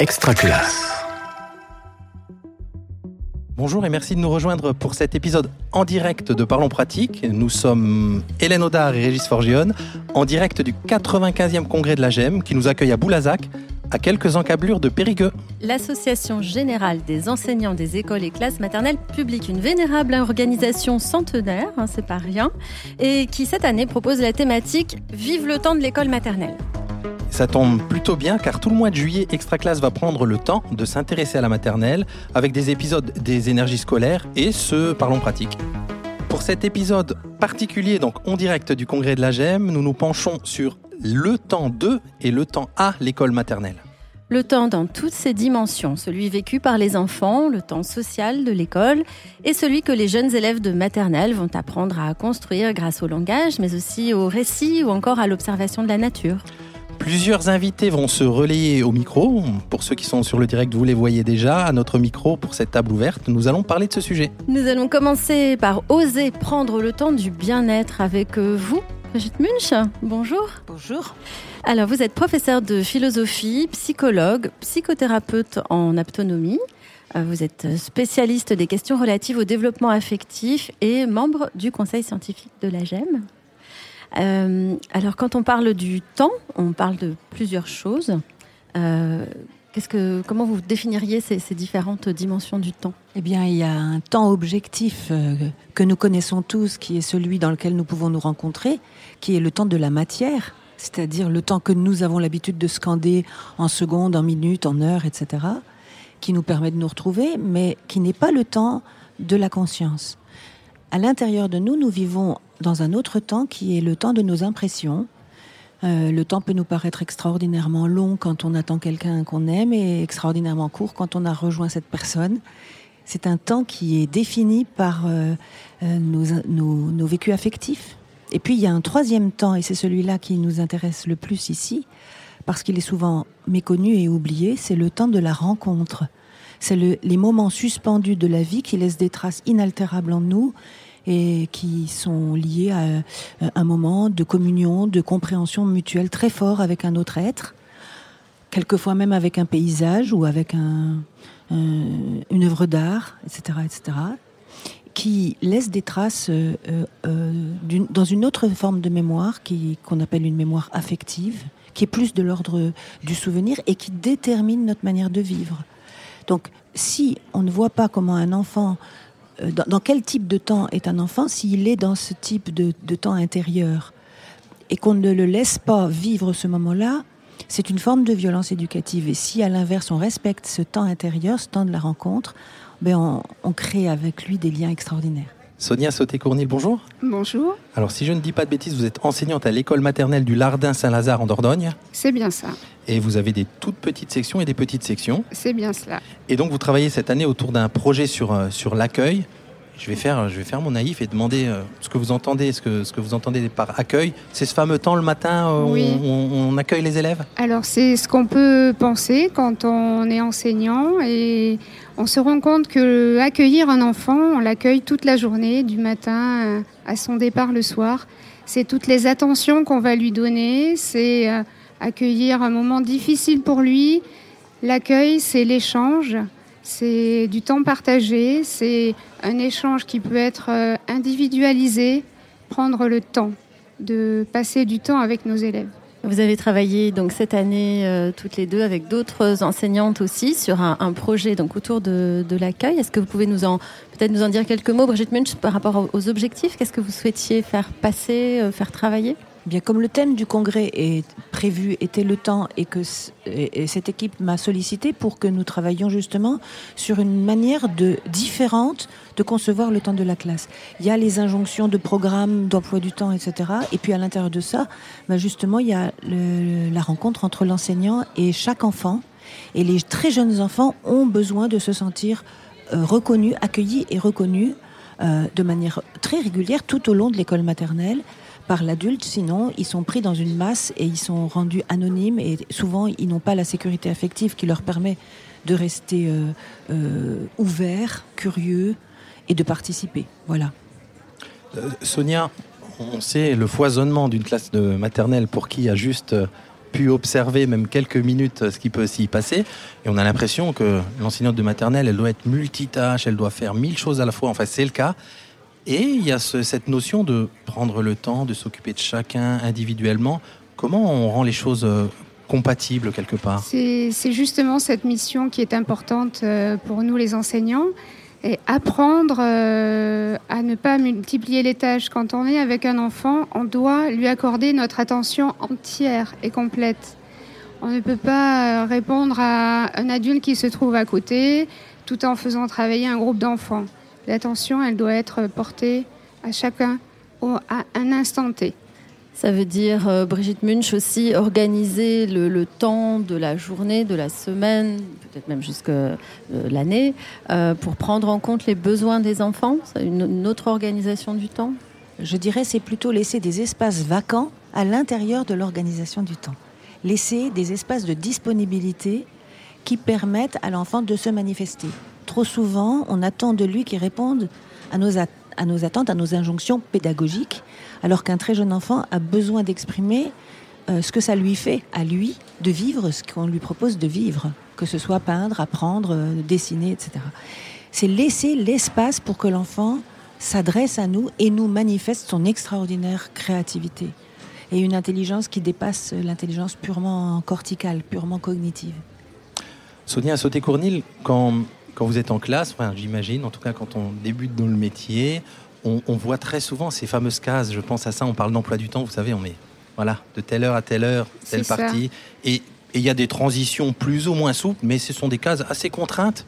Extra classe. Bonjour et merci de nous rejoindre pour cet épisode en direct de Parlons Pratique. Nous sommes Hélène Audard et Régis Forgione en direct du 95e congrès de la GEM qui nous accueille à Boulazac, à quelques encablures de Périgueux. L'Association générale des enseignants des écoles et classes maternelles publique une vénérable organisation centenaire, hein, c'est pas rien, et qui cette année propose la thématique Vive le temps de l'école maternelle. Ça tombe plutôt bien car tout le mois de juillet, Extra Classe va prendre le temps de s'intéresser à la maternelle avec des épisodes des énergies scolaires et ce Parlons pratique. Pour cet épisode particulier, donc en direct du congrès de la GEM, nous nous penchons sur le temps de et le temps à l'école maternelle. Le temps dans toutes ses dimensions, celui vécu par les enfants, le temps social de l'école et celui que les jeunes élèves de maternelle vont apprendre à construire grâce au langage, mais aussi au récit ou encore à l'observation de la nature. Plusieurs invités vont se relayer au micro. Pour ceux qui sont sur le direct, vous les voyez déjà à notre micro pour cette table ouverte. Nous allons parler de ce sujet. Nous allons commencer par oser prendre le temps du bien-être avec euh, vous, Brigitte Munch. Bonjour. Bonjour. Alors, vous êtes professeur de philosophie, psychologue, psychothérapeute en autonomie. Euh, vous êtes spécialiste des questions relatives au développement affectif et membre du conseil scientifique de la GEM. Euh, alors, quand on parle du temps, on parle de plusieurs choses. Euh, que, comment vous définiriez ces, différentes dimensions du temps? Eh bien, il y a un temps objectif euh, que nous connaissons tous, qui est celui dans lequel nous pouvons nous rencontrer, qui est le temps de la matière, c'est-à-dire le temps que nous avons l'habitude de scander en secondes, en minutes, en heures, etc., qui nous permet de nous retrouver, mais qui n'est pas le temps de la conscience. À l'intérieur de nous, nous vivons dans un autre temps qui est le temps de nos impressions. Euh, le temps peut nous paraître extraordinairement long quand on attend quelqu'un qu'on aime et extraordinairement court quand on a rejoint cette personne. C'est un temps qui est défini par euh, euh, nos, nos, vécus affectifs. Et puis il y a un troisième temps, et c'est celui-là qui nous intéresse le plus ici, parce qu'il est souvent méconnu et oublié, c'est le temps de la rencontre. C'est les moments suspendus de la vie qui laissent des traces inaltérables en nous et qui sont liés à euh, un moment de communion, de compréhension mutuelle très fort avec un autre être, quelquefois même avec un paysage ou avec un, une œuvre d'art, etc., etc., qui laisse des traces euh, euh, dans une autre forme de mémoire qu'on appelle une mémoire affective, qui est plus de l'ordre du souvenir et qui détermine notre manière de vivre. Donc, si on ne voit pas comment un enfant euh, dans, quel type de temps est un enfant s'il est dans ce type de, temps intérieur et qu'on ne le laisse pas vivre ce moment-là, c'est une forme de violence éducative. Et si à l'inverse on respecte ce temps intérieur, ce temps de la rencontre, ben on, on crée avec lui des liens extraordinaires. Sonia Sauté-Cournil, bonjour. Bonjour. Alors, si je ne dis pas de bêtises, vous êtes enseignante à l'école maternelle du Lardin Saint-Lazare en Dordogne. C'est bien ça. Et vous avez des toutes petites sections et des petites sections. C'est bien cela. Et donc, vous travaillez cette année autour d'un projet sur, euh, sur l'accueil. Je vais, faire, je vais faire mon naïf et demander euh, ce que vous entendez, ce que, ce que vous entendez par accueil. C'est ce fameux temps le matin où on, on, accueille les élèves? Alors, c'est ce qu'on peut penser quand on est enseignant et on se rend compte que accueillir un enfant, on l'accueille toute la journée, du matin à son départ le soir. C'est toutes les attentions qu'on va lui donner, c'est euh, accueillir un moment difficile pour lui. L'accueil, c'est l'échange, c'est du temps partagé, c'est un échange qui peut être euh, individualisé, prendre le temps de passer du temps avec nos élèves. Vous avez travaillé donc cette année euh, toutes les deux avec d'autres enseignantes aussi sur un, projet donc autour de, l'accueil. Est-ce que vous pouvez nous en peut-être nous en dire quelques mots, Brigitte Munch, par rapport aux objectifs? Qu'est-ce que vous souhaitiez faire passer, euh, faire travailler? Comme le thème du congrès est prévu était le temps et que cette équipe m'a sollicité pour que nous travaillions justement sur une manière différente de concevoir le temps de la classe. Il y a les injonctions de programme, d'emploi du temps, etc. Et puis à l'intérieur de ça, bah, justement, il y a la rencontre entre l'enseignant et chaque enfant. Et les très jeunes enfants ont besoin de se sentir euh, reconnus, accueillis et reconnus euh, de manière très régulière tout au long de l'école maternelle par l'adulte, sinon ils sont pris dans une masse et ils sont rendus anonymes et souvent ils n'ont pas la sécurité affective qui leur permet de rester euh, euh, ouverts, curieux et de participer. Voilà. Euh, Sonia, on sait le foisonnement d'une classe de maternelle pour qui a juste pu observer même quelques minutes ce qui peut s'y passer. Et on a l'impression que l'enseignante de maternelle, elle doit être multitâche, elle doit faire mille choses à la fois. Enfin, c'est le cas. Et il y a cette notion de prendre le temps, de s'occuper de chacun individuellement. Comment on rend les choses euh, compatibles quelque part? C'est justement cette mission qui est importante euh, pour nous les enseignants. Et apprendre euh, à ne pas multiplier les tâches. Quand on est avec un enfant, on doit lui accorder notre attention entière et complète. On ne peut pas répondre à un adulte qui se trouve à côté tout en faisant travailler un groupe d'enfants. L'attention, elle doit être portée à chacun à un instant T. Ça veut dire, euh, Brigitte Munch, aussi organiser le, temps de la journée, de la semaine, peut-être même jusqu'à euh, l'année, euh, pour prendre en compte les besoins des enfants une, une autre organisation du temps? Je dirais c'est plutôt laisser des espaces vacants à l'intérieur de l'organisation du temps. Laisser des espaces de disponibilité qui permettent à l'enfant de se manifester. Trop souvent, on attend de lui qu'il réponde à nos, à nos attentes, à nos injonctions pédagogiques, alors qu'un très jeune enfant a besoin d'exprimer euh, ce que ça lui fait à lui de vivre ce qu'on lui propose de vivre, que ce soit peindre, apprendre, euh, dessiner, etc. C'est laisser l'espace pour que l'enfant s'adresse à nous et nous manifeste son extraordinaire créativité et une intelligence qui dépasse l'intelligence purement corticale, purement cognitive. Sonia Sauté-Cournil, quand vous êtes en classe, enfin, j'imagine, en tout cas quand on débute dans le métier, on, voit très souvent ces fameuses cases. Je pense à ça, on parle d'emploi du temps, vous savez, on met voilà, de telle heure à telle heure, telle partie. Et il y a des transitions plus ou moins souples, mais ce sont des cases assez contraintes.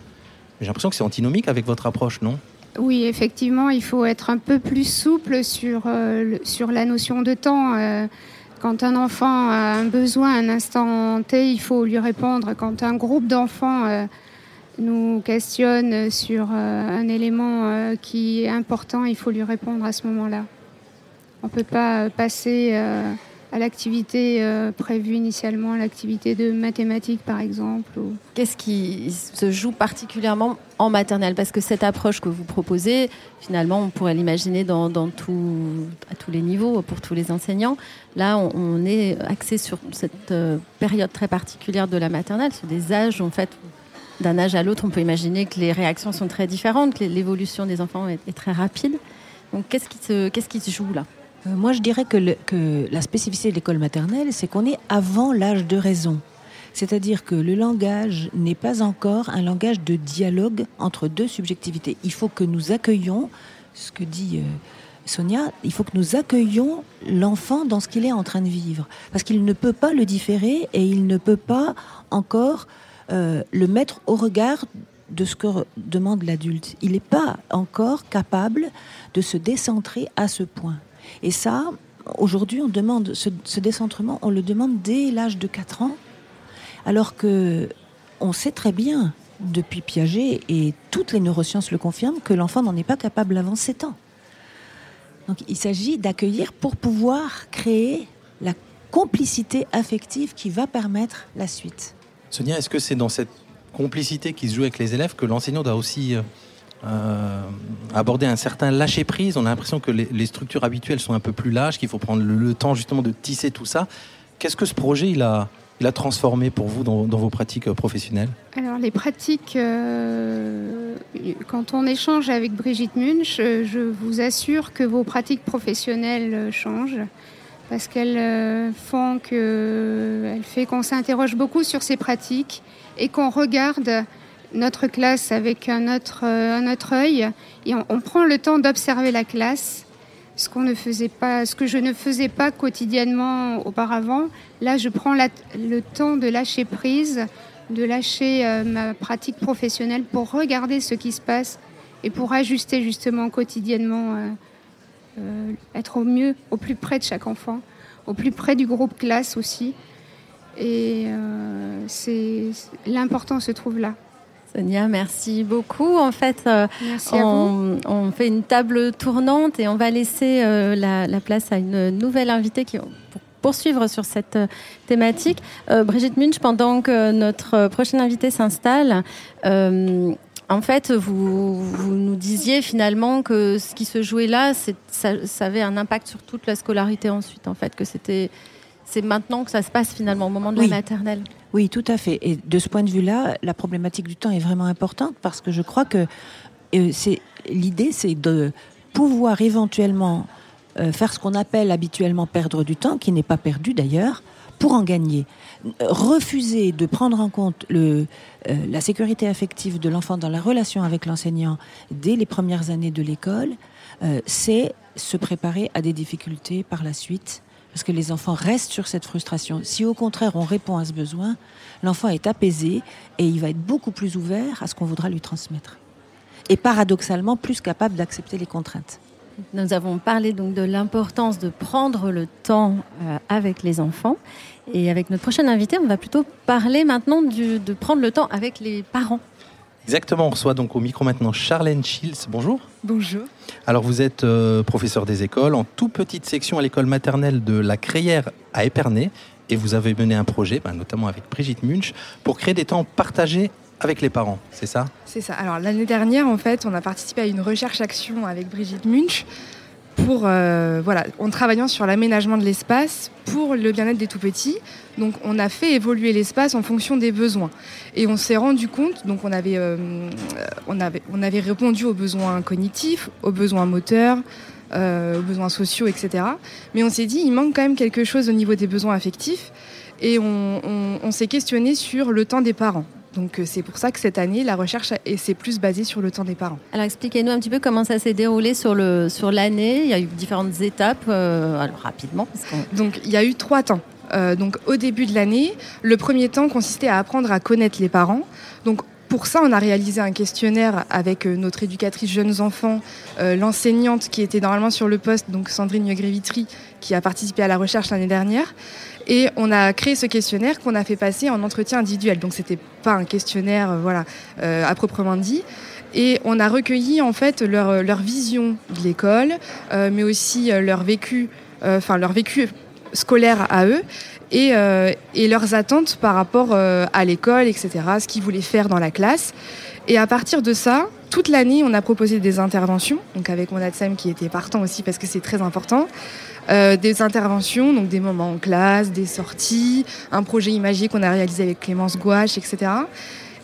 J'ai l'impression que c'est antinomique avec votre approche, non? Oui, effectivement, il faut être un peu plus souple sur, euh, sur la notion de temps. Euh, quand un enfant a un besoin un instant T, il faut lui répondre. Quand un groupe d'enfants euh, nous questionne sur euh, un élément euh, qui est important, il faut lui répondre à ce moment-là. On ne peut pas euh, passer à l'activité prévue initialement, l'activité de mathématiques par exemple. Qu'est-ce qui se joue particulièrement en maternelle? Parce que cette approche que vous proposez, finalement, on pourrait l'imaginer dans, à tous les niveaux, pour tous les enseignants. Là, on est axé sur cette période très particulière de la maternelle, sur des âges en fait d'un âge à l'autre, on peut imaginer que les réactions sont très différentes, que l'évolution des enfants est, très rapide. Donc, qu'est-ce qui se, joue là? Euh, Moi, je dirais que, que la spécificité de l'école maternelle, c'est qu'on est avant l'âge de raison. C'est-à-dire que le langage n'est pas encore un langage de dialogue entre deux subjectivités. Il faut que nous accueillions ce que dit euh, Sonia, il faut que nous accueillions l'enfant dans ce qu'il est en train de vivre. Parce qu'il ne peut pas le différer et il ne peut pas encore euh, le mettre au regard de ce que demande l'adulte. Il n'est pas encore capable de se décentrer à ce point. Et ça, aujourd'hui, on demande ce, décentrement, on le demande dès l'âge de 4 ans, alors que on sait très bien depuis Piaget et toutes les neurosciences le confirment que l'enfant n'en est pas capable avant 7 ans. Donc il s'agit d'accueillir pour pouvoir créer la complicité affective qui va permettre la suite. Sonia, est-ce que c'est dans cette complicité qui se joue avec les élèves que l'enseignant doit aussi euh, euh, aborder un certain lâcher prise On a l'impression que les, structures habituelles sont un peu plus lâches, qu'il faut prendre le, temps justement de tisser tout ça. Qu'est-ce que ce projet il a, il a transformé pour vous dans, vos pratiques euh, professionnelles? Alors les pratiques, quand on échange avec Brigitte Munch, je vous assure que vos pratiques professionnelles changent parce qu'elles euh, font que, elle fait qu'on s'interroge beaucoup sur ces pratiques et qu'on regarde notre classe avec un autre, euh, œil et on, prend le temps d'observer la classe, ce qu'on ne faisait pas, ce que je ne faisais pas quotidiennement auparavant. Là, je prends le temps de lâcher prise, de lâcher euh, ma pratique professionnelle pour regarder ce qui se passe et pour ajuster justement quotidiennement. Euh, être au mieux, au plus près de chaque enfant, au plus près du groupe classe aussi. Et euh, c'est l'important se trouve là. Sonia, merci beaucoup. En fait, euh, on, fait une table tournante et on va laisser la, place à une nouvelle invitée qui, pour poursuivre sur cette thématique. Brigitte Munch, pendant que notre prochaine invitée s'installe, en fait, vous, nous disiez finalement que ce qui se jouait là, ça, avait un impact sur toute la scolarité ensuite, en fait, que c'était c'est maintenant que ça se passe finalement au moment de la maternelle. Oui, tout à fait. Et de ce point de vue-là, la problématique du temps est vraiment importante parce que je crois que euh, c'est l'idée, c'est de pouvoir éventuellement euh, faire ce qu'on appelle habituellement perdre du temps, qui n'est pas perdu d'ailleurs, pour en gagner. Refuser de prendre en compte euh, la sécurité affective de l'enfant dans la relation avec l'enseignant dès les premières années de l'école, c'est se préparer à des difficultés par la suite parce que les enfants restent sur cette frustration. Si au contraire on répond à ce besoin, l'enfant est apaisé et il va être beaucoup plus ouvert à ce qu'on voudra lui transmettre. Et paradoxalement plus capable d'accepter les contraintes. Nous avons parlé donc de l'importance de prendre le temps euh, avec les enfants. Et avec notre prochaine invité, on va plutôt parler maintenant de prendre le temps avec les parents. Exactement, on reçoit donc au micro maintenant Charlène Schilz. Bonjour. Bonjour. Alors vous êtes euh, professeur des écoles en toute petite section à l'école maternelle de la Crayère à Épernay et vous avez mené un projet, bah, notamment avec Brigitte Munch, pour créer des temps partagés avec les parents, c'est ça? C'est ça. Alors l'année dernière, en fait, on a participé à une recherche-action avec Brigitte Munch pour, euh, voilà, en travaillant sur l'aménagement de l'espace pour le bien-être des tout-petits. Donc on a fait évoluer l'espace en fonction des besoins. Et on s'est rendu compte, donc on avait, euh, on, avait, on avait répondu aux besoins cognitifs, aux besoins moteurs, euh, aux besoins sociaux, etc. Mais on s'est dit, il manque quand même quelque chose au niveau des besoins affectifs. Et on s'est questionné sur le temps des parents. Donc euh, c'est pour ça que cette année, la recherche s'est plus basée sur le temps des parents. Alors expliquez-nous un petit peu comment ça s'est déroulé sur l'année. Sur il y a eu différentes étapes, euh, alors rapidement. Donc il y a eu trois temps. Euh, donc au début de l'année, le premier temps consistait à apprendre à connaître les parents. Donc pour ça, on a réalisé un questionnaire avec notre éducatrice jeunes enfants, l'enseignante qui était normalement sur le poste, donc Sandrine Yogrévitry, qui a participé à la recherche l'année dernière. Et on a créé ce questionnaire qu'on a fait passer en entretien individuel. Donc c'était pas un questionnaire, euh, voilà, euh, à proprement dit. Et on a recueilli en fait leur, leur vision de l'école, euh, mais aussi leur vécu, enfin leur vécu scolaire à eux. Et, et leurs attentes par rapport à l'école, etc., ce qu'ils voulaient faire dans la classe. Et à partir de ça, toute l'année, on a proposé des interventions, donc avec mon ADSEM qui était partant aussi parce que c'est très important. Euh, des interventions, donc des moments en classe, des sorties, un projet imagé qu'on a réalisé avec Clémence Gouache, etc.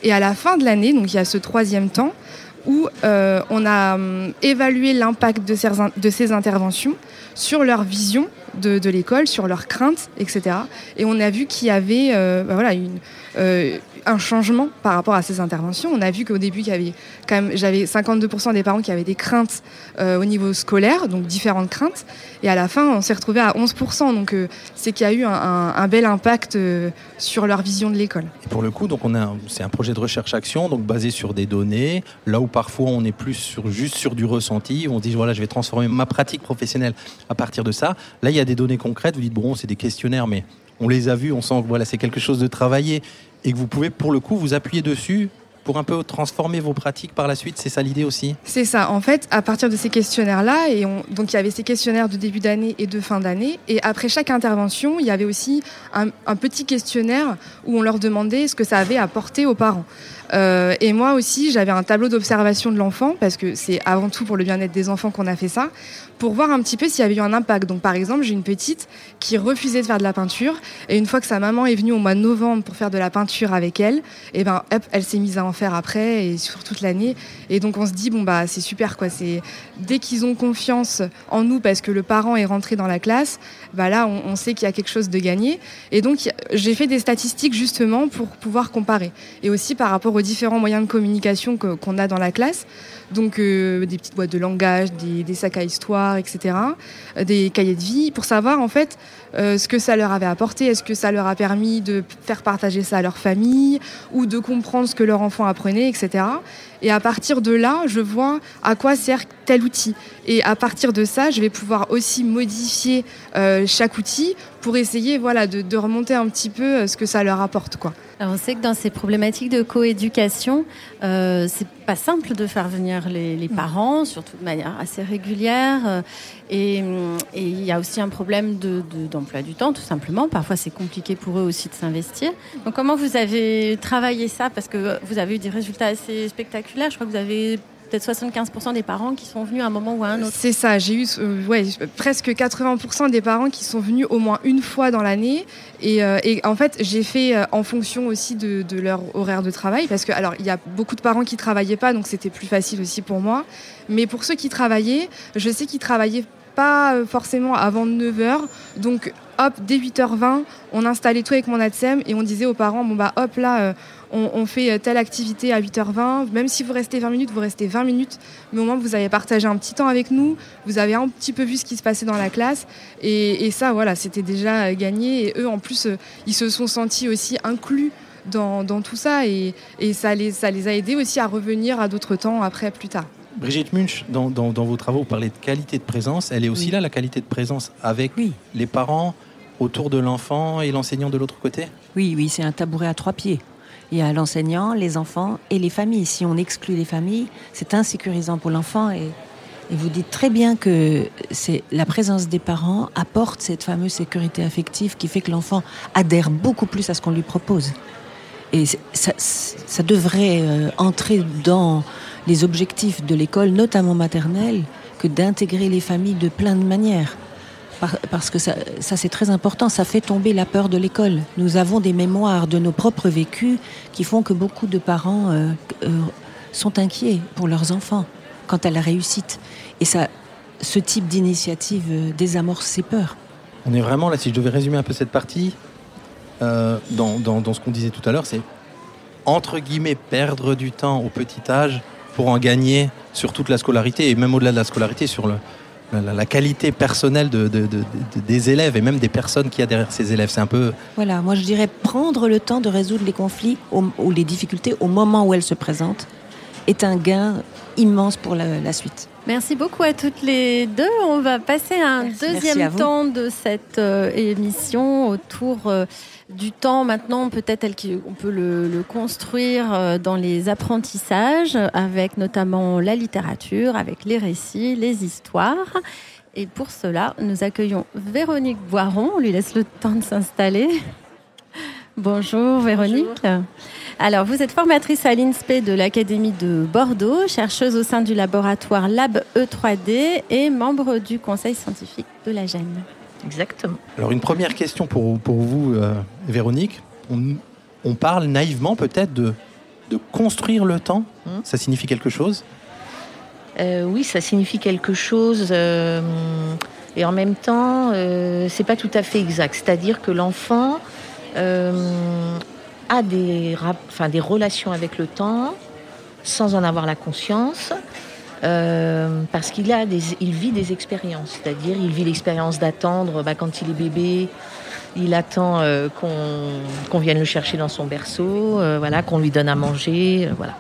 Et à la fin de l'année, donc il y a ce troisième temps où euh, on a hum, évalué l'impact de ces, interventions sur leur vision de, de l'école, sur leurs craintes, etc. Et on a vu qu'il y avait euh, bah voilà, une, un changement par rapport à ces interventions. On a vu qu'au début, j'avais 52% des parents qui avaient des craintes euh, au niveau scolaire, donc différentes craintes. Et à la fin, on s'est retrouvé à 11%. Donc euh, c'est qu'il y a eu un, bel impact euh, sur leur vision de l'école. pour le coup, c'est un projet de recherche-action, donc basé sur des données. Là où parfois on est plus sur juste sur du ressenti, on dit voilà, je vais transformer ma pratique professionnelle à partir de ça. Là, il y a des données concrètes. Vous dites bon, c'est des questionnaires, mais on les a vus, on sent que voilà, c'est quelque chose de travaillé et que vous pouvez pour le coup vous appuyer dessus pour un peu transformer vos pratiques par la suite C'est ça l'idée aussi? C'est ça. En fait, à partir de ces questionnaires-là, et donc il y avait ces questionnaires de début d'année et de fin d'année, et après chaque intervention, il y avait aussi un, un, petit questionnaire où on leur demandait ce que ça avait apporté aux parents. Euh, et moi aussi, j'avais un tableau d'observation de l'enfant, parce que c'est avant tout pour le bien-être des enfants qu'on a fait ça, pour voir un petit peu s'il y avait eu un impact. Donc par exemple, j'ai une petite qui refusait de faire de la peinture, et une fois que sa maman est venue au mois de novembre pour faire de la peinture avec elle, et eh ben hop, elle s'est mise à en faire après et sur toute l'année. Et donc on se dit bon bah c'est super quoi. C'est dès qu'ils ont confiance en nous parce que le parent est rentré dans la classe, bah là on, on sait qu'il y a quelque chose de gagné. Et donc j'ai fait des statistiques justement pour pouvoir comparer, et aussi par rapport différents moyens de communication qu'on a dans la classe. Donc euh, des petites boîtes de langage, des, sacs à histoire, etc. Euh, des cahiers de vie, pour savoir en fait euh, ce que ça leur avait apporté. Est-ce que ça leur a permis de faire partager ça à leur famille ou de comprendre ce que leur enfant apprenait, etc. Et à partir de là, je vois à quoi sert tel outil. Et à partir de ça, je vais pouvoir aussi modifier chaque outil pour essayer voilà, de, de, remonter un petit peu ce que ça leur apporte. Quoi. Alors on sait que dans ces problématiques de coéducation, euh, c'est pas simple de faire venir les, les, parents, surtout de manière assez régulière. Euh, et il y a aussi un problème d'emploi de, du temps, tout simplement. Parfois, c'est compliqué pour eux aussi de s'investir. Donc, comment vous avez travaillé ça? Parce que vous avez eu des résultats assez spectaculaires. Je crois que vous avez peut-être 75% des parents qui sont venus à un moment ou à un autre. C'est ça, j'ai eu euh, presque 80% des parents qui sont venus au moins une fois dans l'année. Et, euh, en fait, j'ai fait euh, en fonction aussi de, leur horaire de travail, parce que alors il y a beaucoup de parents qui travaillaient pas, donc c'était plus facile aussi pour moi. Mais pour ceux qui travaillaient, je sais qu'ils travaillaient pas forcément avant 9h. Donc hop, dès 8h20, on installait tout avec mon ADSEM et on disait aux parents, bon bah hop là, on, fait telle activité à 8h20, même si vous restez 20 minutes, vous restez 20 minutes, mais au moins vous avez partagé un petit temps avec nous, vous avez un petit peu vu ce qui se passait dans la classe, et, ça, voilà, c'était déjà gagné, et eux, en plus, ils se sont sentis aussi inclus dans, tout ça, et, ça, les, ça les a aidés aussi à revenir à d'autres temps après, plus tard. Brigitte Munch, dans, vos travaux, vous parlez de qualité de présence. Elle est aussi là, la qualité de présence, avec les parents autour de l'enfant et l'enseignant de l'autre côté? Oui, oui, c'est un tabouret à trois pieds. Il y a l'enseignant, les enfants et les familles. Si on exclut les familles, c'est insécurisant pour l'enfant. Et, vous dites très bien que c'est la présence des parents apporte cette fameuse sécurité affective qui fait que l'enfant adhère beaucoup plus à ce qu'on lui propose. Et ça, devrait euh, entrer dans les objectifs de l'école, notamment maternelle, que d'intégrer les familles de plein de manières parce que ça, c'est très important, ça fait tomber la peur de l'école. Nous avons des mémoires de nos propres vécus qui font que beaucoup de parents euh, euh, sont inquiets pour leurs enfants quant à la réussite. Et ça, ce type d'initiative euh, désamorce ces peurs. On est vraiment là, si je devais résumer un peu cette partie, dans, dans, ce qu'on disait tout à l'heure, c'est entre guillemets perdre du temps au petit âge pour en gagner sur toute la scolarité et même au-delà de la scolarité sur le, la, qualité personnelle de, des élèves et même des personnes qu'il y a derrière ces élèves. C'est un peu. Voilà, moi je dirais prendre le temps de résoudre les conflits ou les difficultés au moment où elles se présentent est un gain immense pour la, suite. Merci beaucoup à toutes les deux. On va passer à un deuxième temps de cette euh, émission autour. Euh, du temps maintenant, peut-être on peut le, construire euh, dans les apprentissages, avec notamment la littérature, avec les récits, les histoires. Et pour cela, nous accueillons Véronique Boiron. On lui laisse le temps de s'installer. Bonjour Véronique. Alors, vous êtes formatrice à l'INSPE de l'Académie de Bordeaux, chercheuse au sein du laboratoire Lab E3D et membre du conseil scientifique de la GEM. Exactement. Alors une première question pour, pour vous, euh, Véronique. On, parle naïvement peut-être de, de construire le temps. Hmm. Ça signifie quelque chose? Euh, Oui, ça signifie quelque chose. Euh, et en même temps, c'est pas tout à fait exact. C'est-à-dire que l'enfant a des, enfin, des relations avec le temps sans en avoir la conscience. Euh, parce qu'il a des, il vit des expériences, c'est-à-dire il vit l'expérience d'attendre bah, quand il est bébé, il attend euh, qu'on vienne le chercher dans son berceau, euh, voilà, qu'on lui donne à manger, voilà.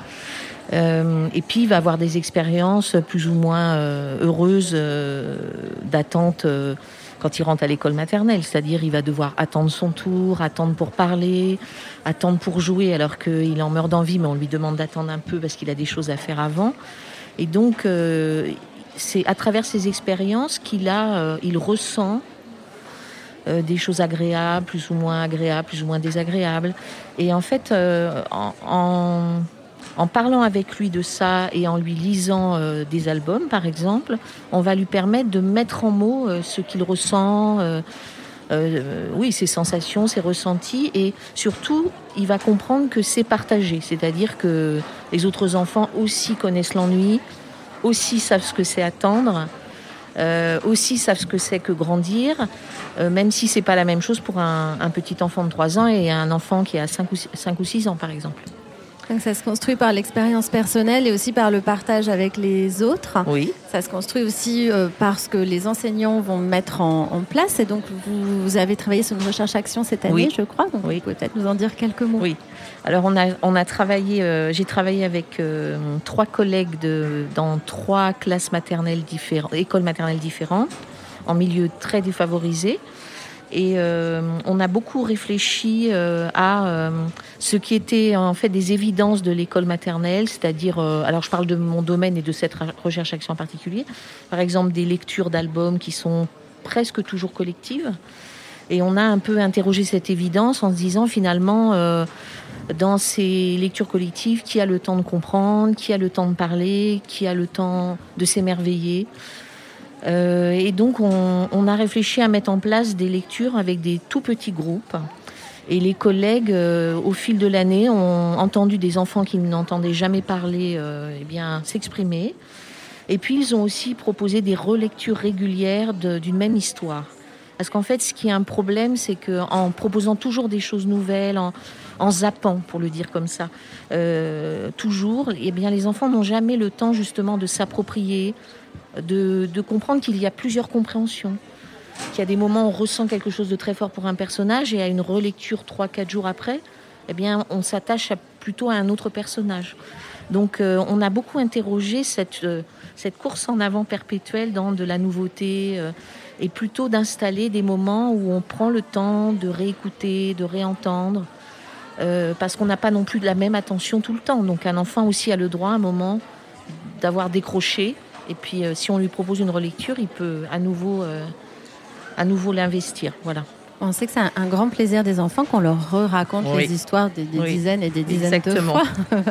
et puis il va avoir des expériences plus ou moins heureuses d'attente quand il rentre à l'école maternelle, c'est-à-dire il va devoir attendre son tour, attendre pour parler, attendre pour jouer alors qu'il en meurt d'envie, mais on lui demande d'attendre un peu parce qu'il a des choses à faire avant. Et donc, euh, c'est à travers ces expériences qu'il a, euh, il ressent euh, des choses agréables, plus ou moins agréables, plus ou moins désagréables. Et en fait, en, en, parlant avec lui de ça et en lui lisant des albums, par exemple, on va lui permettre de mettre en mots ce qu'il ressent. Oui, ses sensations, ses ressentis, et surtout, il va comprendre que c'est partagé, c'est-à-dire que les autres enfants aussi connaissent l'ennui, aussi savent ce que c'est attendre, euh, aussi savent ce que c'est que grandir, euh, même si c'est pas la même chose pour un, petit enfant de 3 ans et un enfant qui a 5 ou, 5 ou 6 ans, par exemple. Donc ça se construit par l'expérience personnelle et aussi par le partage avec les autres. Oui. Ça se construit aussi euh, parce que les enseignants vont mettre en, place. Et donc vous, avez travaillé sur une recherche-action cette année, je crois. Donc oui. vous pouvez peut-être nous en dire quelques mots. Oui. Alors on a, on a travaillé, euh, j'ai travaillé avec euh, trois collègues de, dans trois classes maternelles différentes, écoles maternelles différentes, en milieu très défavorisés. Et euh, on a beaucoup réfléchi euh, à euh, ce qui était en fait des évidences de l'école maternelle, c'est-à-dire, alors je parle de mon domaine et de cette recherche-action en particulier, par exemple des lectures d'albums qui sont presque toujours collectives. Et on a un peu interrogé cette évidence en se disant finalement, dans ces lectures collectives qui a le temps de comprendre, qui a le temps de parler, qui a le temps de s'émerveiller. Euh, et donc on, a réfléchi à mettre en place des lectures avec des tout petits groupes. Et les collègues, euh, au fil de l'année, ont entendu des enfants qui n'entendaient jamais parler eh bien, s'exprimer. Et puis ils ont aussi proposé des relectures régulières d'une même histoire. Parce qu'en fait, ce qui est un problème, c'est qu'en proposant toujours des choses nouvelles, en, en zappant, pour le dire comme ça, euh, toujours, eh bien, les enfants n'ont jamais le temps justement de s'approprier, de, comprendre qu'il y a plusieurs compréhensions, qu'il y a des moments où on ressent quelque chose de très fort pour un personnage et à une relecture 3-4 jours après, eh bien, on s'attache plutôt à un autre personnage. Donc, euh, on a beaucoup interrogé cette, euh, cette course en avant perpétuelle dans de la nouveauté et plutôt d'installer des moments où on prend le temps de réécouter, de réentendre, euh, parce qu'on n'a pas non plus de la même attention tout le temps. Donc un enfant aussi a le droit à un moment d'avoir décroché, et puis euh, si on lui propose une relecture, il peut à nouveau, euh, à nouveau l'investir. Voilà. On sait que c'est un, grand plaisir des enfants qu'on leur raconte les histoires des, dizaines et des dizaines de fois.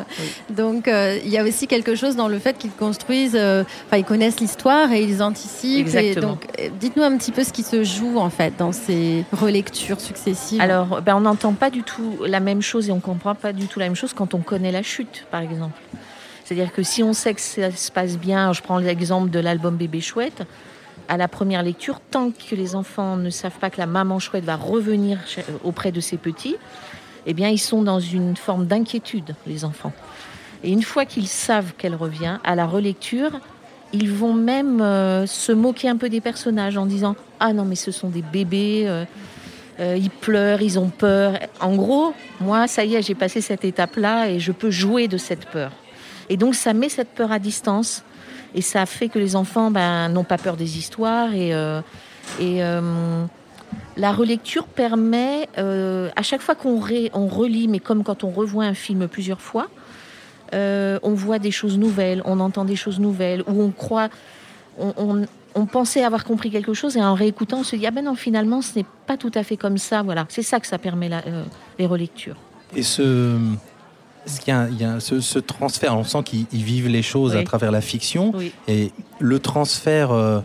Donc euh, il y a aussi quelque chose dans le fait qu'ils construisent, euh, enfin ils connaissent l'histoire et ils anticipent. donc euh, dites-nous un petit peu ce qui se joue en fait dans ces relectures successives. Alors ben, on n'entend pas du tout la même chose et on comprend pas du tout la même chose quand on connaît la chute, par exemple. C'est-à-dire que si on sait que ça se passe bien, je prends l'exemple de l'album Bébé Chouette, à la première lecture, tant que les enfants ne savent pas que la maman chouette va revenir euh, auprès de ses petits, eh bien, ils sont dans une forme d'inquiétude, les enfants. Et une fois qu'ils savent qu'elle revient, à la relecture, ils vont même euh, se moquer un peu des personnages en disant Ah non, mais ce sont des bébés, euh, ils pleurent, ils ont peur. En gros, moi, ça y est, j'ai passé cette étape-là et je peux jouer de cette peur. Et donc, ça met cette peur à distance et ça fait que les enfants ben, n'ont pas peur des histoires. Et, euh, euh, la relecture permet, euh, à chaque fois qu'on on relit, mais comme quand on revoit un film plusieurs fois, on voit des choses nouvelles, on entend des choses nouvelles, ou on croit, on, on, pensait avoir compris quelque chose, et en réécoutant, on se dit, ah ben non, finalement, ce n'est pas tout à fait comme ça. Voilà, c'est ça que ça permet les relectures. Et ce, il y a, ce, transfert, on sent qu'ils vivent les choses à travers la fiction, et le transfert euh,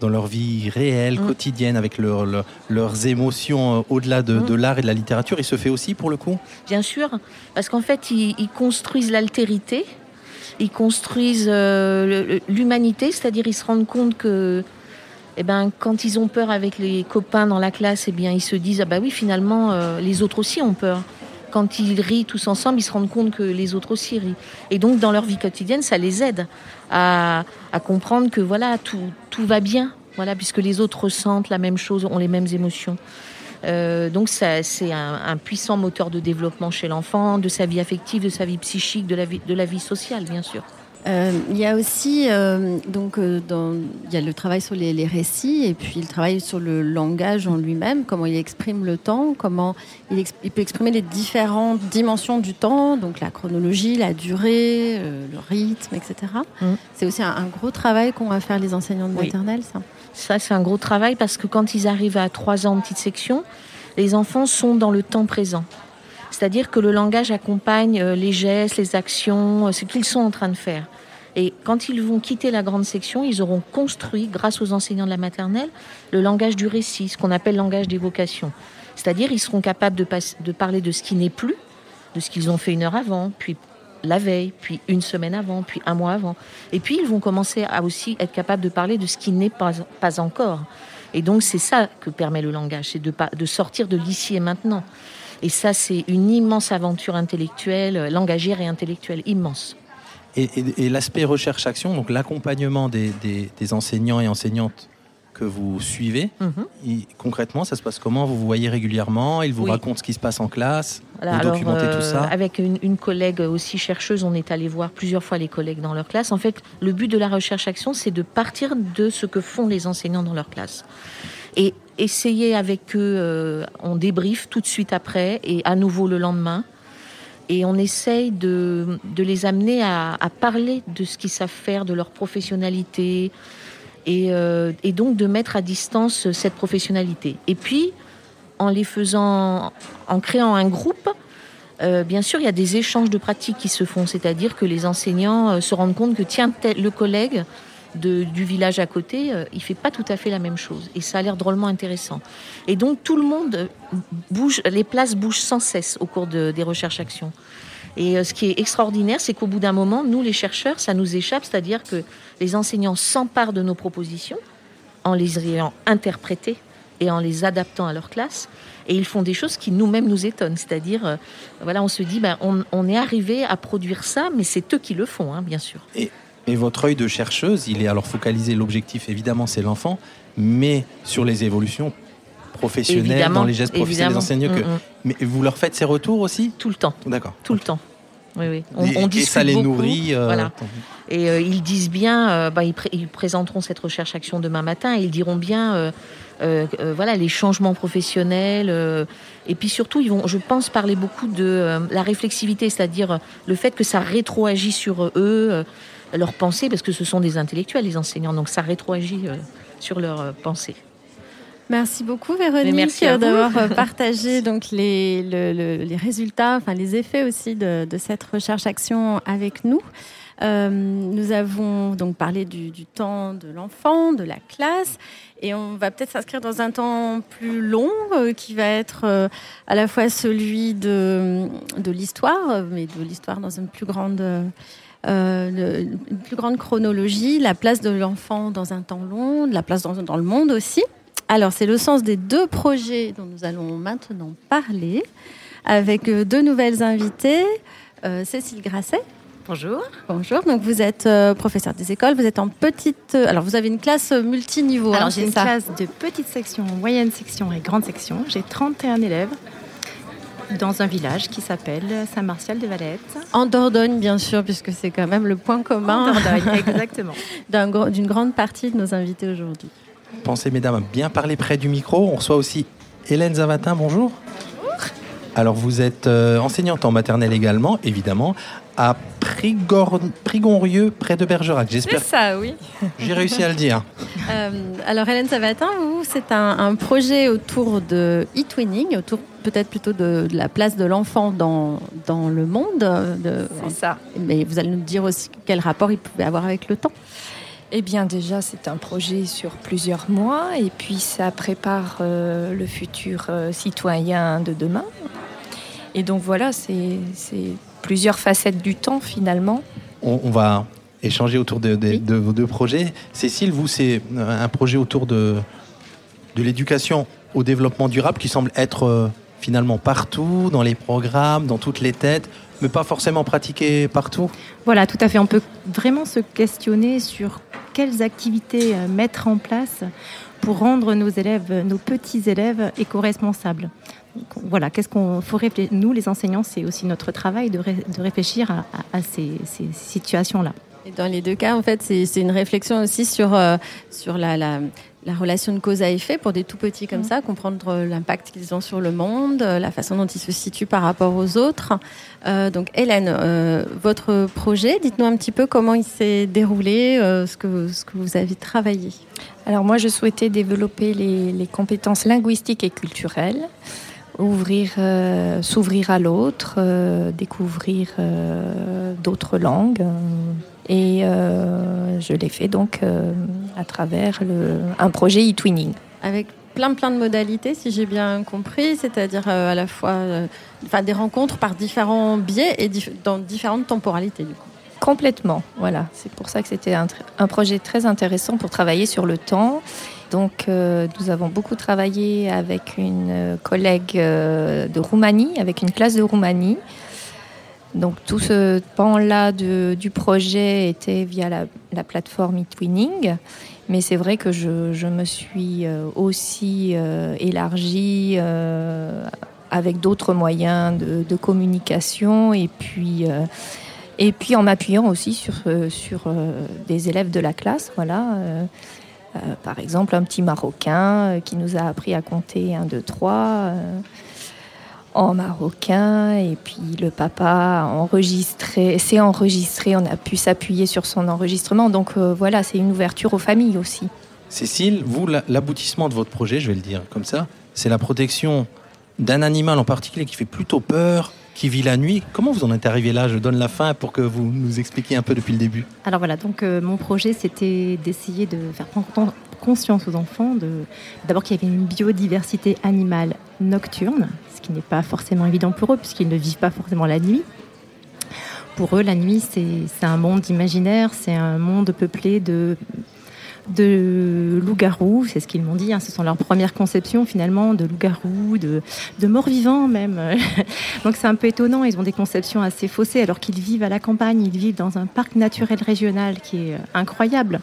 dans leur vie réelle, mm. quotidienne, avec leurs émotions euh, au-delà de, mm. l'art et de la littérature, il se fait aussi pour le coup? Bien sûr, parce qu'en fait, ils, construisent l'altérité, ils construisent euh, l'humanité, c'est-à-dire ils se rendent compte que eh ben, quand ils ont peur avec les copains dans la classe, eh bien, ils se disent ah bah oui, finalement, les autres aussi ont peur quand ils rient tous ensemble, ils se rendent compte que les autres aussi rient. Et donc, dans leur vie quotidienne, ça les aide à, comprendre que voilà, tout, tout, va bien, voilà, puisque les autres ressentent la même chose, ont les mêmes émotions. Euh, donc, c'est un, puissant moteur de développement chez l'enfant, de sa vie affective, de sa vie psychique, de la vie, de la vie sociale, bien sûr. Euh, il y a aussi euh, donc euh, dans, il y a le travail sur les, récits et puis le travail sur le langage en lui-même, comment il exprime le temps, comment il, peut exprimer les différentes dimensions du temps, donc la chronologie, la durée, le rythme, etc. Mm. C'est aussi un, gros travail qu'ont à faire les enseignants de maternelle, ça. Ça, c'est un gros travail parce que quand ils arrivent à trois ans en petite section, les enfants sont dans le temps présent. C'est-à-dire que le langage accompagne les gestes, les actions, ce qu'ils sont en train de faire. Et quand ils vont quitter la grande section, ils auront construit, grâce aux enseignants de la maternelle, le langage du récit, ce qu'on appelle langage d'évocation. C'est-à-dire ils seront capables de, parler de ce qui n'est plus, de ce qu'ils ont fait une heure avant, puis la veille, puis une semaine avant, puis un mois avant. Et puis ils vont commencer à aussi être capables de parler de ce qui n'est pas, encore. Et donc c'est ça que permet le langage, c'est de, de sortir de l'ici et maintenant. Et ça, c'est une immense aventure intellectuelle, langagière et intellectuelle immense. Et, l'aspect recherche-action, donc l'accompagnement des, enseignants et enseignantes que vous suivez, mhm. concrètement, ça se passe comment Vous vous voyez régulièrement Ils vous racontent ce qui se passe en classe Vous documentez tout ça euh, Avec une, une, collègue aussi chercheuse, on est allé voir plusieurs fois les collègues dans leur classe. En fait, le but de la recherche-action, c'est de partir de ce que font les enseignants dans leur classe. Et essayer avec eux, euh, on débriefe tout de suite après et à nouveau le lendemain. Et on essaye de, les amener à, parler de ce qu'ils savent faire, de leur professionnalité, euh, et, donc de mettre à distance cette professionnalité. Et puis, en les faisant, en créant un groupe, euh, bien sûr, il y a des échanges de pratiques qui se font, c'est-à-dire que les enseignants euh, se rendent compte que tiens, le collègue du village à côté, euh, il fait pas tout à fait la même chose. Et ça a l'air drôlement intéressant. Et donc tout le monde bouge, les places bougent sans cesse au cours des recherches-actions. Et ce qui est extraordinaire, c'est qu'au bout d'un moment, nous, les chercheurs, ça nous échappe, c'est-à-dire que les enseignants s'emparent de nos propositions en les ayant interprétées et en les adaptant à leur classe. Et ils font des choses qui nous-mêmes nous étonnent. C'est-à-dire, euh, voilà, on se dit, ben, on, est arrivé à produire ça, mais c'est eux qui le font, hein, bien sûr. Et, votre œil de chercheuse, il est alors focalisé, l'objectif évidemment c'est l'enfant, mais sur les évolutions professionnelles, dans les gestes professionnels des enseignants. Que... Mm, mm. Mais vous leur faites ces retours aussi Tout le temps. D'accord. Tout le temps. Oui, oui. On, et, ça les nourrit. Euh, voilà. Et euh, ils disent bien, bah, ils, ils, présenteront cette recherche action demain matin et ils diront bien euh, euh, voilà, les changements professionnels. Euh, et puis surtout, ils vont, je pense, parler beaucoup de la réflexivité, c'est-à-dire le fait que ça rétroagit sur eux, leurs pensées, parce que ce sont des intellectuels, les enseignants, donc ça rétroagit sur leurs pensées. Merci beaucoup Véronique d'avoir partagé donc les, les, résultats, enfin les effets aussi de, de cette recherche-action avec nous. Euh, nous avons donc parlé du, du temps de l'enfant, de la classe, et on va peut-être s'inscrire dans un temps plus long euh, qui va être euh, à la fois celui de, de l'histoire, mais de l'histoire dans une plus grande... Euh, une plus grande chronologie, la place de l'enfant dans un temps long, la place dans, dans le monde aussi. Alors, c'est le sens des deux projets dont nous allons maintenant parler, avec deux nouvelles invitées. Cécile Grasset, Bonjour. Bonjour. Donc vous êtes euh, professeur des écoles, vous êtes en petite. Euh, alors vous avez une classe multiniveau. Alors hein, j'ai une classe de petite section, moyenne section et grande section. J'ai 31 élèves dans un village qui s'appelle Saint-Martial de Valette. En Dordogne, bien sûr, puisque c'est quand même le point commun. En Dordogne, exactement. D'une grande partie de nos invités aujourd'hui. Pensez, mesdames, à bien parler près du micro. On reçoit aussi Hélène Zavatin. Bonjour. Bonjour. Alors, vous êtes euh, enseignante en maternelle également, évidemment, à Prigonrieux, près de Bergerac. J'espère. C'est ça, oui. J'ai réussi à le dire. Euh, alors, Hélène Savatin, vous, c'est un, projet autour de e-twinning, autour peut-être plutôt de, la place de l'enfant dans, dans le monde. C'est ça. Mais vous allez nous dire aussi quel rapport il pouvait avoir avec le temps. Eh bien déjà, c'est un projet sur plusieurs mois et puis ça prépare euh, le futur euh, citoyen de demain. Et donc voilà, c'est plusieurs facettes du temps finalement. On, va échanger autour de, vos deux projets. Cécile, vous, c'est un projet autour de, de l'éducation au développement durable qui semble être euh, finalement partout, dans les programmes, dans toutes les têtes, mais pas forcément pratiqué partout. Voilà, tout à fait. On peut vraiment se questionner sur quelles activités euh, mettre en place pour rendre nos élèves, nos petits élèves éco-responsables voilà, qu'est-ce qu'on faut réfléchir Nous, les enseignants, c'est aussi notre travail de, réfléchir à, ces, situations-là. Et dans les deux cas, en fait, c'est une réflexion aussi sur, euh, sur la, la, relation de cause à effet pour des tout petits comme mm. ça, comprendre l'impact qu'ils ont sur le monde, la façon dont ils se situent par rapport aux autres. Euh, donc, Hélène, euh, votre projet, dites-nous un petit peu comment il s'est déroulé, ce, que, ce que vous avez travaillé. Alors, moi, je souhaitais développer les, les compétences linguistiques et culturelles ouvrir, euh, s'ouvrir à l'autre, euh, découvrir euh, d'autres langues. Et je l'ai fait donc à travers le, un projet e-twinning. Avec plein plein de modalités, si j'ai bien compris, c'est-à-dire à la fois enfin, des rencontres par différents biais et dans différentes temporalités du coup. Complètement, voilà. C'est pour ça que c'était un, un, projet très intéressant pour travailler sur le temps donc, euh, nous avons beaucoup travaillé avec une euh, collègue euh, de Roumanie, avec une classe de Roumanie. Donc, tout ce pan-là du projet était via la, plateforme eTwinning. Mais c'est vrai que je, me suis aussi élargie avec d'autres moyens de, communication et puis, et puis en m'appuyant aussi sur, sur des élèves de la classe. Voilà euh, par exemple, un petit Marocain euh, qui nous a appris à compter 1, 2, 3 en marocain et puis le papa s'est enregistré, on a pu s'appuyer sur son enregistrement. Donc euh, voilà, c'est une ouverture aux familles aussi. Cécile, vous, l'aboutissement de votre projet, je vais le dire comme ça, c'est la protection d'un animal en particulier qui fait plutôt peur, qui vit la nuit. Comment vous en êtes arrivé là? Je donne la fin pour que vous nous expliquiez un peu depuis le début. Alors voilà, donc euh, mon projet c'était d'essayer de faire prendre conscience aux enfants d'abord qu'il y avait une biodiversité animale nocturne, ce qui n'est pas forcément évident pour eux puisqu'ils ne vivent pas forcément la nuit. Pour eux, la nuit, c'est un monde imaginaire, c'est un monde peuplé de de loups-garous, c'est ce qu'ils m'ont dit, hein. ce sont leurs premières conceptions finalement de loups-garous, de, de morts-vivants même. Donc c'est un peu étonnant, ils ont des conceptions assez faussées alors qu'ils vivent à la campagne, ils vivent dans un parc naturel régional qui est euh, incroyable.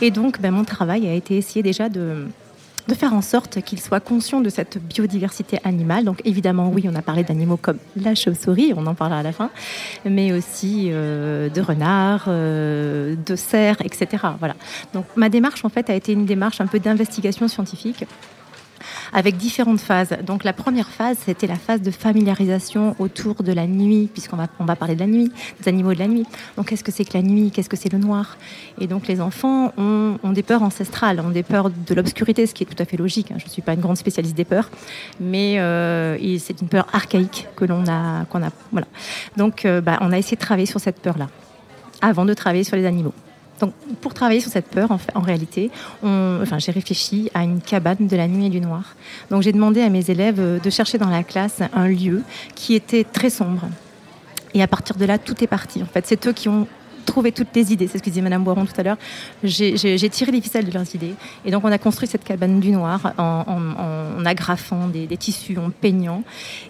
Et donc ben, mon travail a été essayer déjà de, de faire en sorte qu'ils soient conscients de cette biodiversité animale. Donc évidemment, oui, on a parlé d'animaux comme la chauve-souris, on en parlera à la fin, mais aussi euh, de renards, euh, de cerfs, etc. Voilà. Donc ma démarche, en fait, a été une démarche un peu d'investigation scientifique avec différentes phases. Donc la première phase, c'était la phase de familiarisation autour de la nuit, puisqu'on va, on va parler de la nuit, des animaux de la nuit. Donc qu'est-ce que c'est que la nuit? Qu'est-ce que c'est le noir? Et donc les enfants ont, des peurs ancestrales, ont des peurs de l'obscurité, ce qui est tout à fait logique. Hein. Je ne suis pas une grande spécialiste des peurs, mais euh, c'est une peur archaïque que l'on a, qu'on a. Voilà. Donc euh, bah, on a essayé de travailler sur cette peur-là avant de travailler sur les animaux. Donc, pour travailler sur cette peur, en, réalité, enfin, j'ai réfléchi à une cabane de la nuit et du noir. Donc, j'ai demandé à mes élèves euh, de chercher dans la classe un lieu qui était très sombre. Et à partir de là, tout est parti. En fait, c'est eux qui ont trouver toutes les idées. C'est ce que disait Madame Boiron tout à l'heure. J'ai tiré les ficelles de leurs idées. Et donc, on a construit cette cabane du noir en, agrafant des, tissus, en peignant.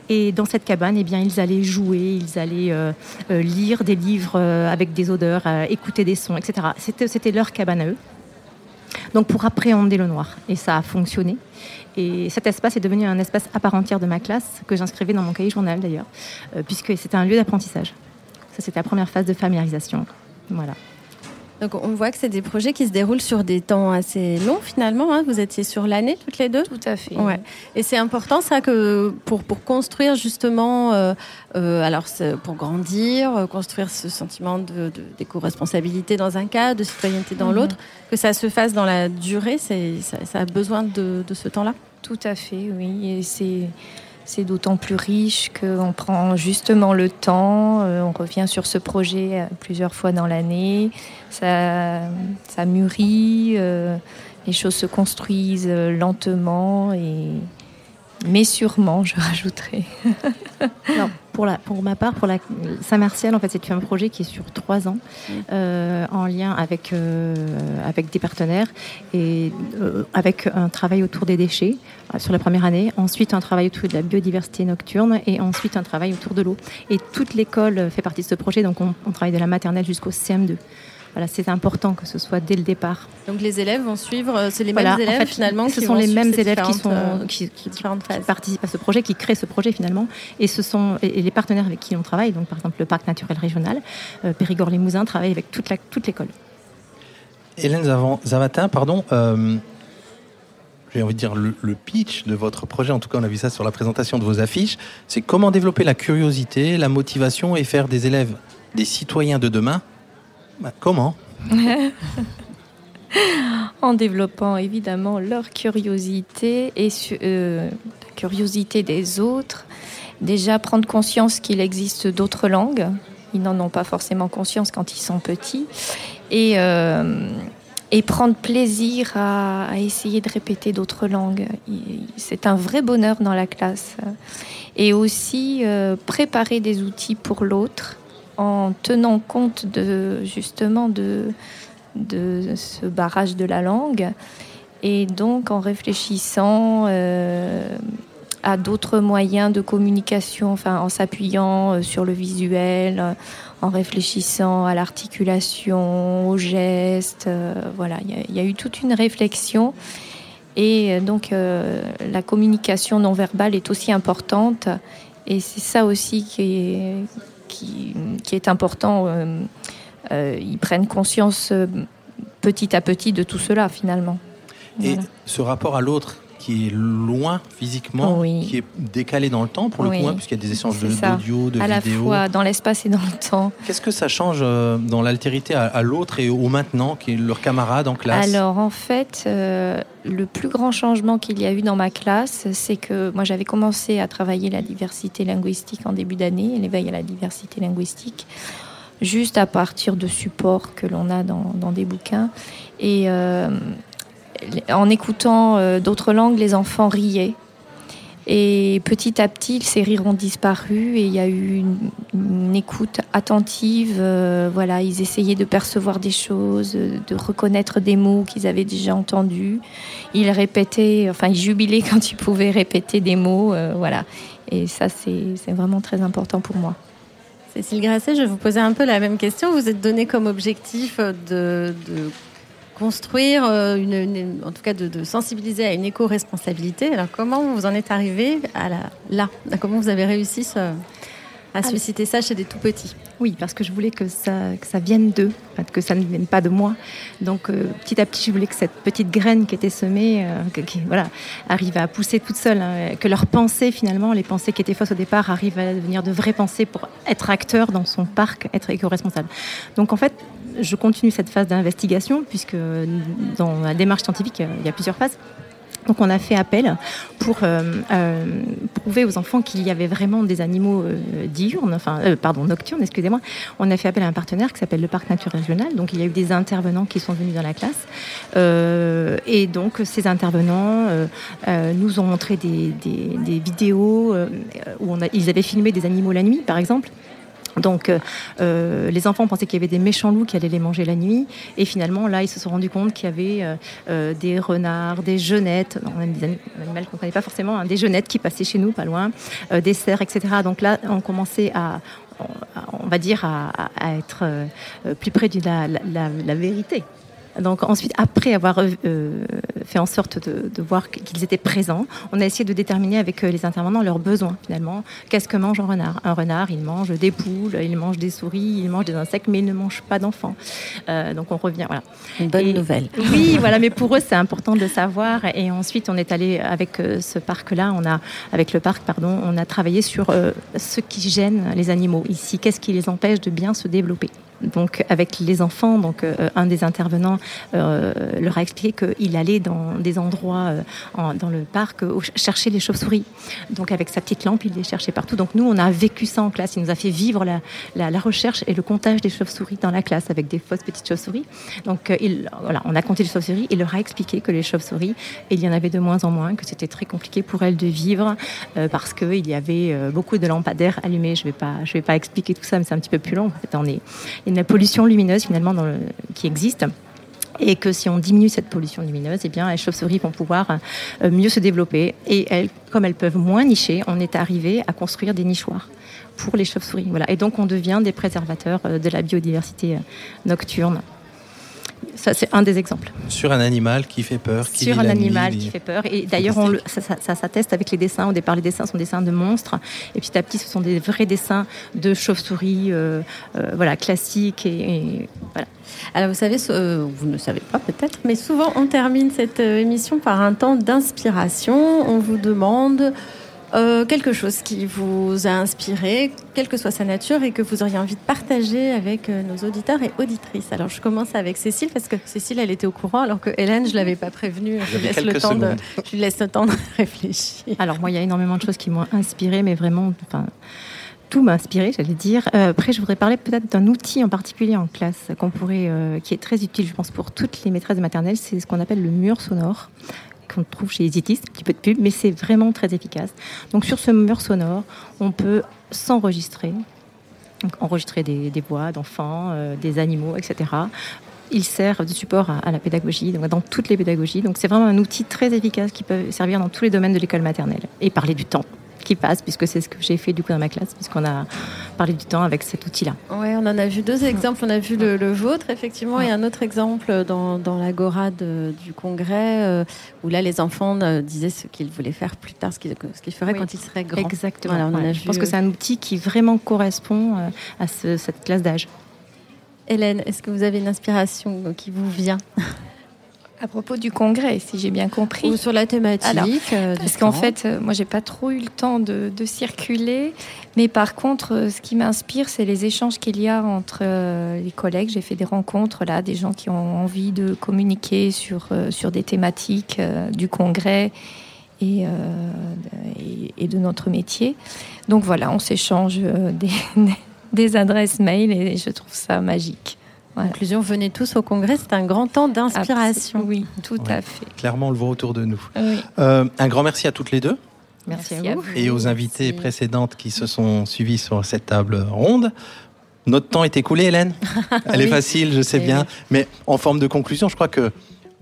Et dans cette cabane, eh bien, ils allaient jouer, ils allaient euh, euh, lire des livres euh, avec des odeurs, écouter des sons, etc. C'était leur cabane à eux. Donc pour appréhender le noir. Et ça a fonctionné. Et cet espace est devenu un espace à part entière de ma classe, que j'inscrivais dans mon cahier journal d'ailleurs, puisque c'était un lieu d'apprentissage. Ça, c'était la première phase de familiarisation. Voilà. Donc on voit que c'est des projets qui se déroulent sur des temps assez longs finalement. Hein. Vous étiez sur l'année toutes les deux? Tout à fait. Ouais. Et c'est important ça que pour, pour construire justement, euh, euh, alors pour grandir, euh, construire ce sentiment de, d'éco-responsabilité dans un cas, de citoyenneté dans mhm. l'autre, que ça se fasse dans la durée, c'est, ça, ça a besoin de, de ce temps-là? Tout à fait, oui. Et c'est c'est d'autant plus riche qu'on prend justement le temps, euh, on revient sur ce projet euh, plusieurs fois dans l'année, ça, mûrit, euh, les choses se construisent lentement mais sûrement, je rajouterai. Pour, la, pour ma part, pour la Saint-Martial, en fait, c'est un projet qui est sur trois ans, euh, en lien avec, euh, avec des partenaires et euh, avec un travail autour des déchets sur la première année, ensuite un travail autour de la biodiversité nocturne et ensuite un travail autour de l'eau. Et toute l'école fait partie de ce projet, donc on, on travaille de la maternelle jusqu'au CM2 voilà, c'est important que ce soit dès le départ. Donc les élèves vont suivre, euh, c'est les mêmes élèves en fait, finalement. Ce sont les mêmes élèves qui sont euh, qui, participent à ce projet, qui créent ce projet finalement, et ce sont et les partenaires avec qui on travaille. Donc par exemple le parc naturel régional, euh, Périgord-Limousin travaille avec toute la toute l'école. Hélène Zavatin, pardon. j'ai envie de dire le, le, pitch de votre projet, en tout cas on a vu ça sur la présentation de vos affiches, c'est comment développer la curiosité, la motivation et faire des élèves des citoyens de demain bah, comment En développant évidemment leur curiosité et euh, la curiosité des autres. Déjà prendre conscience qu'il existe d'autres langues. Ils n'en ont pas forcément conscience quand ils sont petits. Et, euh, prendre plaisir à, essayer de répéter d'autres langues. C'est un vrai bonheur dans la classe. Et aussi euh, préparer des outils pour l'autre en tenant compte de justement de, ce barrage de la langue et donc en réfléchissant euh, à d'autres moyens de communication, enfin en s'appuyant euh, sur le visuel, en réfléchissant à l'articulation, aux gestes. Euh, voilà, il y, a eu toute une réflexion. Et donc la communication non verbale est aussi importante. Et c'est ça aussi qui est, qui, est important. Euh, euh, ils prennent conscience euh, petit à petit de tout cela finalement. Et ce rapport à l'autre qui est loin physiquement, Oui. qui est décalé dans le temps pour le Oui. coup, hein, puisqu'il y a des échanges de- d'audio, de, à la vidéos. fois dans l'espace et dans le temps. Qu'est-ce que ça change euh, dans l'altérité à, à l'autre et au maintenant, qui est leur camarade en classe? Alors en fait, euh, le plus grand changement qu'il y a eu dans ma classe, c'est que moi j'avais commencé à travailler la diversité linguistique en début d'année, l'éveil à la diversité linguistique, juste à partir de supports que l'on a dans, dans des bouquins. Et euh, en écoutant euh, d'autres langues, les enfants riaient. Et petit à petit, ces rires ont disparu et il y a eu une, écoute attentive. euh, voilà, ils essayaient de percevoir des choses, euh, de reconnaître des mots qu'ils avaient déjà entendus. Ils répétaient, enfin, ils jubilaient quand ils pouvaient répéter des mots. euh, voilà. Et ça, c'est vraiment très important pour moi. Cécile Grasset, je vais vous poser un peu la même question. Vous êtes donné comme objectif euh, de construire, euh, une, une- en tout cas de, de sensibiliser à une éco-responsabilité. Alors comment vous en êtes arrivé à la, là? Comment vous avez réussi ce- à susciter ça chez des tout petits? Oui, parce que je voulais que ça, que ça vienne d'eux, que ça ne vienne pas de moi. Donc euh, petit à petit, je voulais que cette petite graine qui était semée, euh, qui, voilà, arrive à pousser toute seule, hein, que leurs pensées finalement, les pensées qui étaient fausses au départ, arrivent à devenir de vraies pensées pour être acteur dans son parc, être éco-responsable. Donc en fait, je continue cette phase d'investigation puisque dans la démarche scientifique, il y a plusieurs phases. Donc on a fait appel pour euh, euh, prouver aux enfants qu'il y avait vraiment des animaux euh, diurnes, enfin euh, pardon nocturnes, excusez-moi. On a fait appel à un partenaire qui s'appelle le Parc Nature Régional. Donc il y a eu des intervenants qui sont venus dans la classe Euh, et donc ces intervenants euh, euh, nous ont montré des, des- vidéos euh, où on a, ils avaient filmé des animaux la nuit, par exemple. Donc, euh, euh, les enfants pensaient qu'il y avait des méchants loups qui allaient les manger la nuit. Et finalement, là, ils se sont rendus compte qu'il y avait euh, des renards, des genettes, non, même des ani- animaux qu'on ne connaît pas forcément, hein, des genettes qui passaient chez nous, pas loin, des cerfs, etc. Donc là, on commençait à, on- on va dire, à, être plus près de la- la- la vérité. Donc ensuite, après avoir euh, fait en sorte de, de voir qu'ils étaient présents, on a essayé de déterminer avec euh, les intervenants leurs besoins finalement. Qu'est-ce que mange un renard? Un renard, il mange des poules, il mange des souris, il mange des insectes, mais il ne mange pas d'enfants. Euh, donc on revient, voilà. Une bonne Et- nouvelle. Oui, voilà, mais pour eux, c'est important de savoir. Et ensuite, on est allé avec ce parc-là, on a, avec le parc, pardon, on a travaillé sur euh, ce qui gêne les animaux ici. Qu'est-ce qui les empêche de bien se développer? Donc avec les enfants, donc euh, un des intervenants euh, leur a expliqué qu'il allait dans des endroits euh, dans le parc chercher les chauves-souris. Donc avec sa petite lampe, il les cherchait partout. Donc nous, on a vécu ça en classe. Il nous a fait vivre la, recherche et le comptage des chauves-souris dans la classe avec des fausses petites chauves-souris. Donc il, voilà, on a compté les chauves-souris. Il leur a expliqué que les chauves-souris, il y en avait de moins en moins, que c'était très compliqué pour elles de vivre parce qu'il y avait beaucoup de lampadaires allumés. Je je vais pas expliquer tout ça, mais c'est un petit peu plus long. En il y a une pollution lumineuse finalement qui existe. Et que si on diminue cette pollution lumineuse, eh bien, les chauves-souris vont pouvoir euh, mieux se développer. Et elles, comme elles peuvent moins nicher, on est arrivé à construire des nichoirs pour les chauves-souris. Voilà. Et donc, on devient des préservateurs euh, de la biodiversité euh, nocturne. Ça, c'est un des exemples. Sur un animal qui fait peur, qui Sur un nuit, animal qui fait peur. Et d'ailleurs, on le- ça, ça- ça s'atteste avec les dessins. Au départ, les dessins sont des dessins de monstres. Et petit à petit, ce sont des vrais dessins de chauves-souris euh, euh, voilà, classiques. Et, et voilà. Alors vous savez, euh, vous ne savez pas peut-être, mais souvent on termine cette émission par un temps d'inspiration. On vous demande euh, quelque chose qui vous a inspiré, quelle que soit sa nature, et que vous auriez envie de partager avec euh, nos auditeurs et auditrices. Alors je commence avec Cécile, parce que Cécile, elle était au courant, alors que Hélène, je l'avais pas prévenue. Je laisse le temps de, je lui laisse le temps de réfléchir. Alors moi, il y a énormément de choses qui m'ont inspiré, mais vraiment, enfin, tout m'a inspiré, j'allais dire. Euh, après, je voudrais parler peut-être d'un outil en particulier en classe qu'on pourrait, euh, qui est très utile, je pense, pour toutes les maîtresses de maternelle. C'est ce qu'on appelle le mur sonore qu'on trouve chez les itistes, un petit peu de pub, mais c'est vraiment très efficace. Donc sur ce mur sonore, on peut s'enregistrer, enregistrer des, voix d'enfants, euh, des animaux, etc. Il sert de support à, la pédagogie, dans toutes les pédagogies. Donc c'est vraiment un outil très efficace qui peut servir dans tous les domaines de l'école maternelle. Et parler du temps qui passe, puisque c'est ce que j'ai fait du coup dans ma classe, puisqu'on a parlé du temps avec cet outil-là. Ouais, on en a vu deux exemples. On a vu le, le vôtre, effectivement, et un autre exemple dans, dans l'agora du congrès, euh, où là, les enfants euh, disaient ce qu'ils voulaient faire plus tard, ce qu'ils qu'ils feraient Oui. quand ils seraient grands. Exactement. Voilà, on en Ouais. a Je vu, pense que c'est un outil qui vraiment correspond euh, à ce- cette classe d'âge. Hélène, est-ce que vous avez une inspiration qui vous vient? À propos du congrès, si j'ai bien compris. Ou sur la thématique. Alors, euh, Parce qu'en fait, euh, moi, j'ai pas trop eu le temps de, de circuler. Mais par contre, euh, ce qui m'inspire, c'est les échanges qu'il y a entre les collègues. J'ai fait des rencontres là, des gens qui ont envie de communiquer sur, sur des thématiques du congrès et, euh, et, et de notre métier. Donc voilà, on s'échange des, des adresses mail et je trouve ça magique. Voilà. Conclusion, venez tous au congrès, c'est un grand temps d'inspiration. Oui, tout Ouais. à fait. Clairement, on le voit autour de nous. Oui. Euh, un grand merci à toutes les deux Merci, Merci à vous. et aux invités Merci. précédentes qui se sont suivis sur cette table ronde. Notre temps est écoulé, Hélène. Elle est facile, je sais Eh bien. Mais en forme de conclusion, je crois que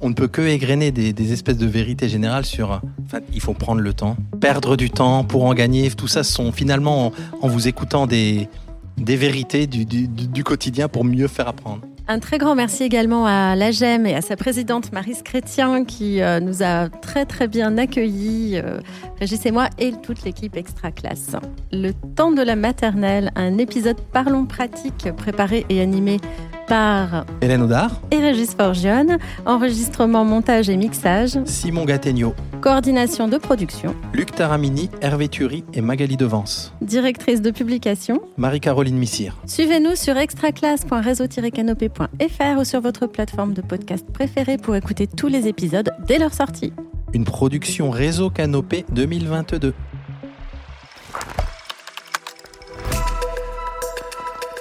on ne peut que égrener des, des espèces de vérités générales sur. Enfin, il faut prendre le temps, perdre du temps pour en gagner. Tout ça, ce sont finalement en, en vous écoutant des des vérités du, quotidien pour mieux faire apprendre. Un très grand merci également à l'AGEM et à sa présidente Marise Chrétien qui euh, nous a très très bien accueillis, euh, Régis et moi et toute l'équipe Extra Classe. Le temps de la maternelle, un épisode Parlons pratique préparé et animé par Hélène Audard, et Régis Forgione, enregistrement, montage et mixage, Simon Gattegno, coordination de production, Luc Taramini, Hervé Thury et Magali Devance. directrice de publication. Marie-Caroline Missire. Suivez-nous sur extraclasse.réseau-canopé.fr ou sur votre plateforme de podcast préférée pour écouter tous les épisodes dès leur sortie. Une production Réseau Canopé 2022.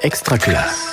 Extra classe.